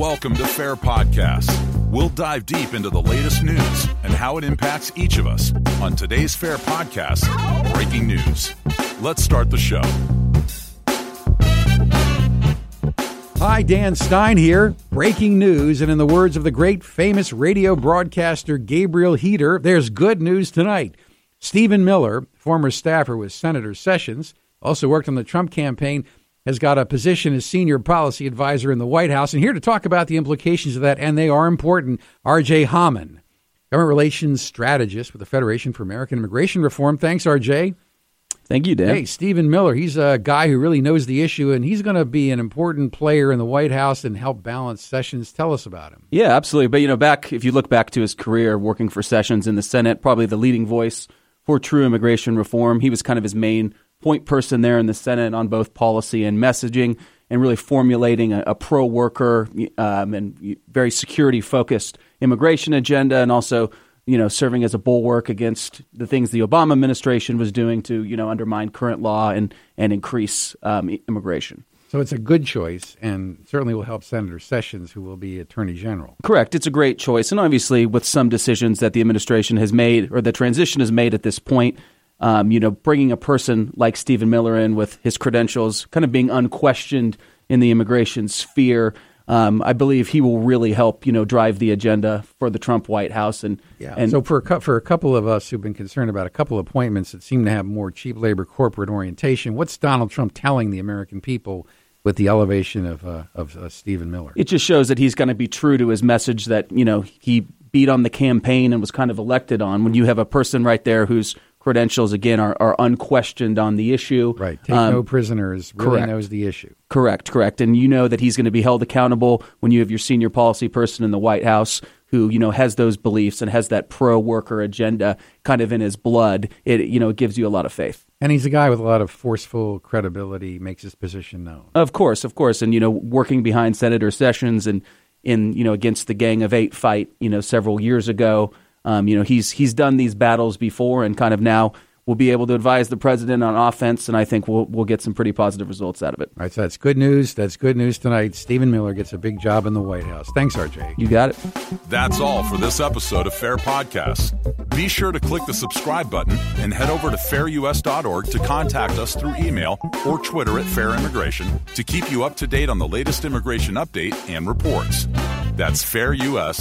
Welcome to Fair Podcast. We'll dive deep into the latest news and how it impacts each of us on today's Fair Podcast Breaking News. Let's start the show. Hi, Dan Stein here. Breaking news, and in the words of the great famous radio broadcaster Gabriel Heatter, there's good news tonight. Stephen Miller, former staffer with Senator Sessions, also worked on the Trump campaign, has got a position as senior policy advisor in the White House. And here to talk about the implications of that, and they are important, RJ Hauman, government relations strategist with the Federation for American Immigration Reform. Thanks, RJ. Thank you, Dan. Hey, Stephen Miller, he's a guy who really knows the issue, and he's going to be an important player in the White House and help balance Sessions. Tell us about him. Yeah, absolutely. But, you know, back, if you look back to his career working for Sessions in the Senate, probably the leading voice for true immigration reform, he was kind of his main point person there in the Senate on both policy and messaging and really formulating a, a pro worker um, and very security focused immigration agenda and also you know serving as a bulwark against the things the Obama administration was doing to you know undermine current law and and increase um, immigration. So it's a good choice, and certainly will help Senator Sessions, who will be Attorney General. Correct. It's a great choice, and obviously with some decisions that the administration has made or the transition has made at this point, um, you know, bringing a person like Stephen Miller in with his credentials, kind of being unquestioned in the immigration sphere. Um, I believe he will really help, you know, drive the agenda for the Trump White House. And yeah. And, so for a, for a couple of us who've been concerned about a couple of appointments that seem to have more cheap labor corporate orientation, what's Donald Trump telling the American people with the elevation of uh, of uh, Stephen Miller? It just shows that he's going to be true to his message that you know he beat on the campaign and was kind of elected on. When you have a person right there who's credentials again are, are unquestioned on the issue. Right. Take um, no prisoners. Really correct. knows the issue. Correct. Correct. And you know that he's going to be held accountable when you have your senior policy person in the White House who you know has those beliefs and has that pro worker agenda kind of in his blood. It you know it gives you a lot of faith. And he's a guy with a lot of forceful credibility, makes his position known. Of course, of course, and you know working behind Senator Sessions and in you know against the Gang of Eight fight, you know several years ago. Um, you know, he's he's done these battles before, and kind of now we'll be able to advise the president on offense, and I think we'll we'll get some pretty positive results out of it. All right, so that's good news. That's good news tonight. Stephen Miller gets a big job in the White House. Thanks, RJ. You got it. That's all for this episode of Fair Podcast. Be sure to click the subscribe button and head over to fairus.org to contact us through email or Twitter at Fair Immigration to keep you up to date on the latest immigration update and reports. That's fairus.org.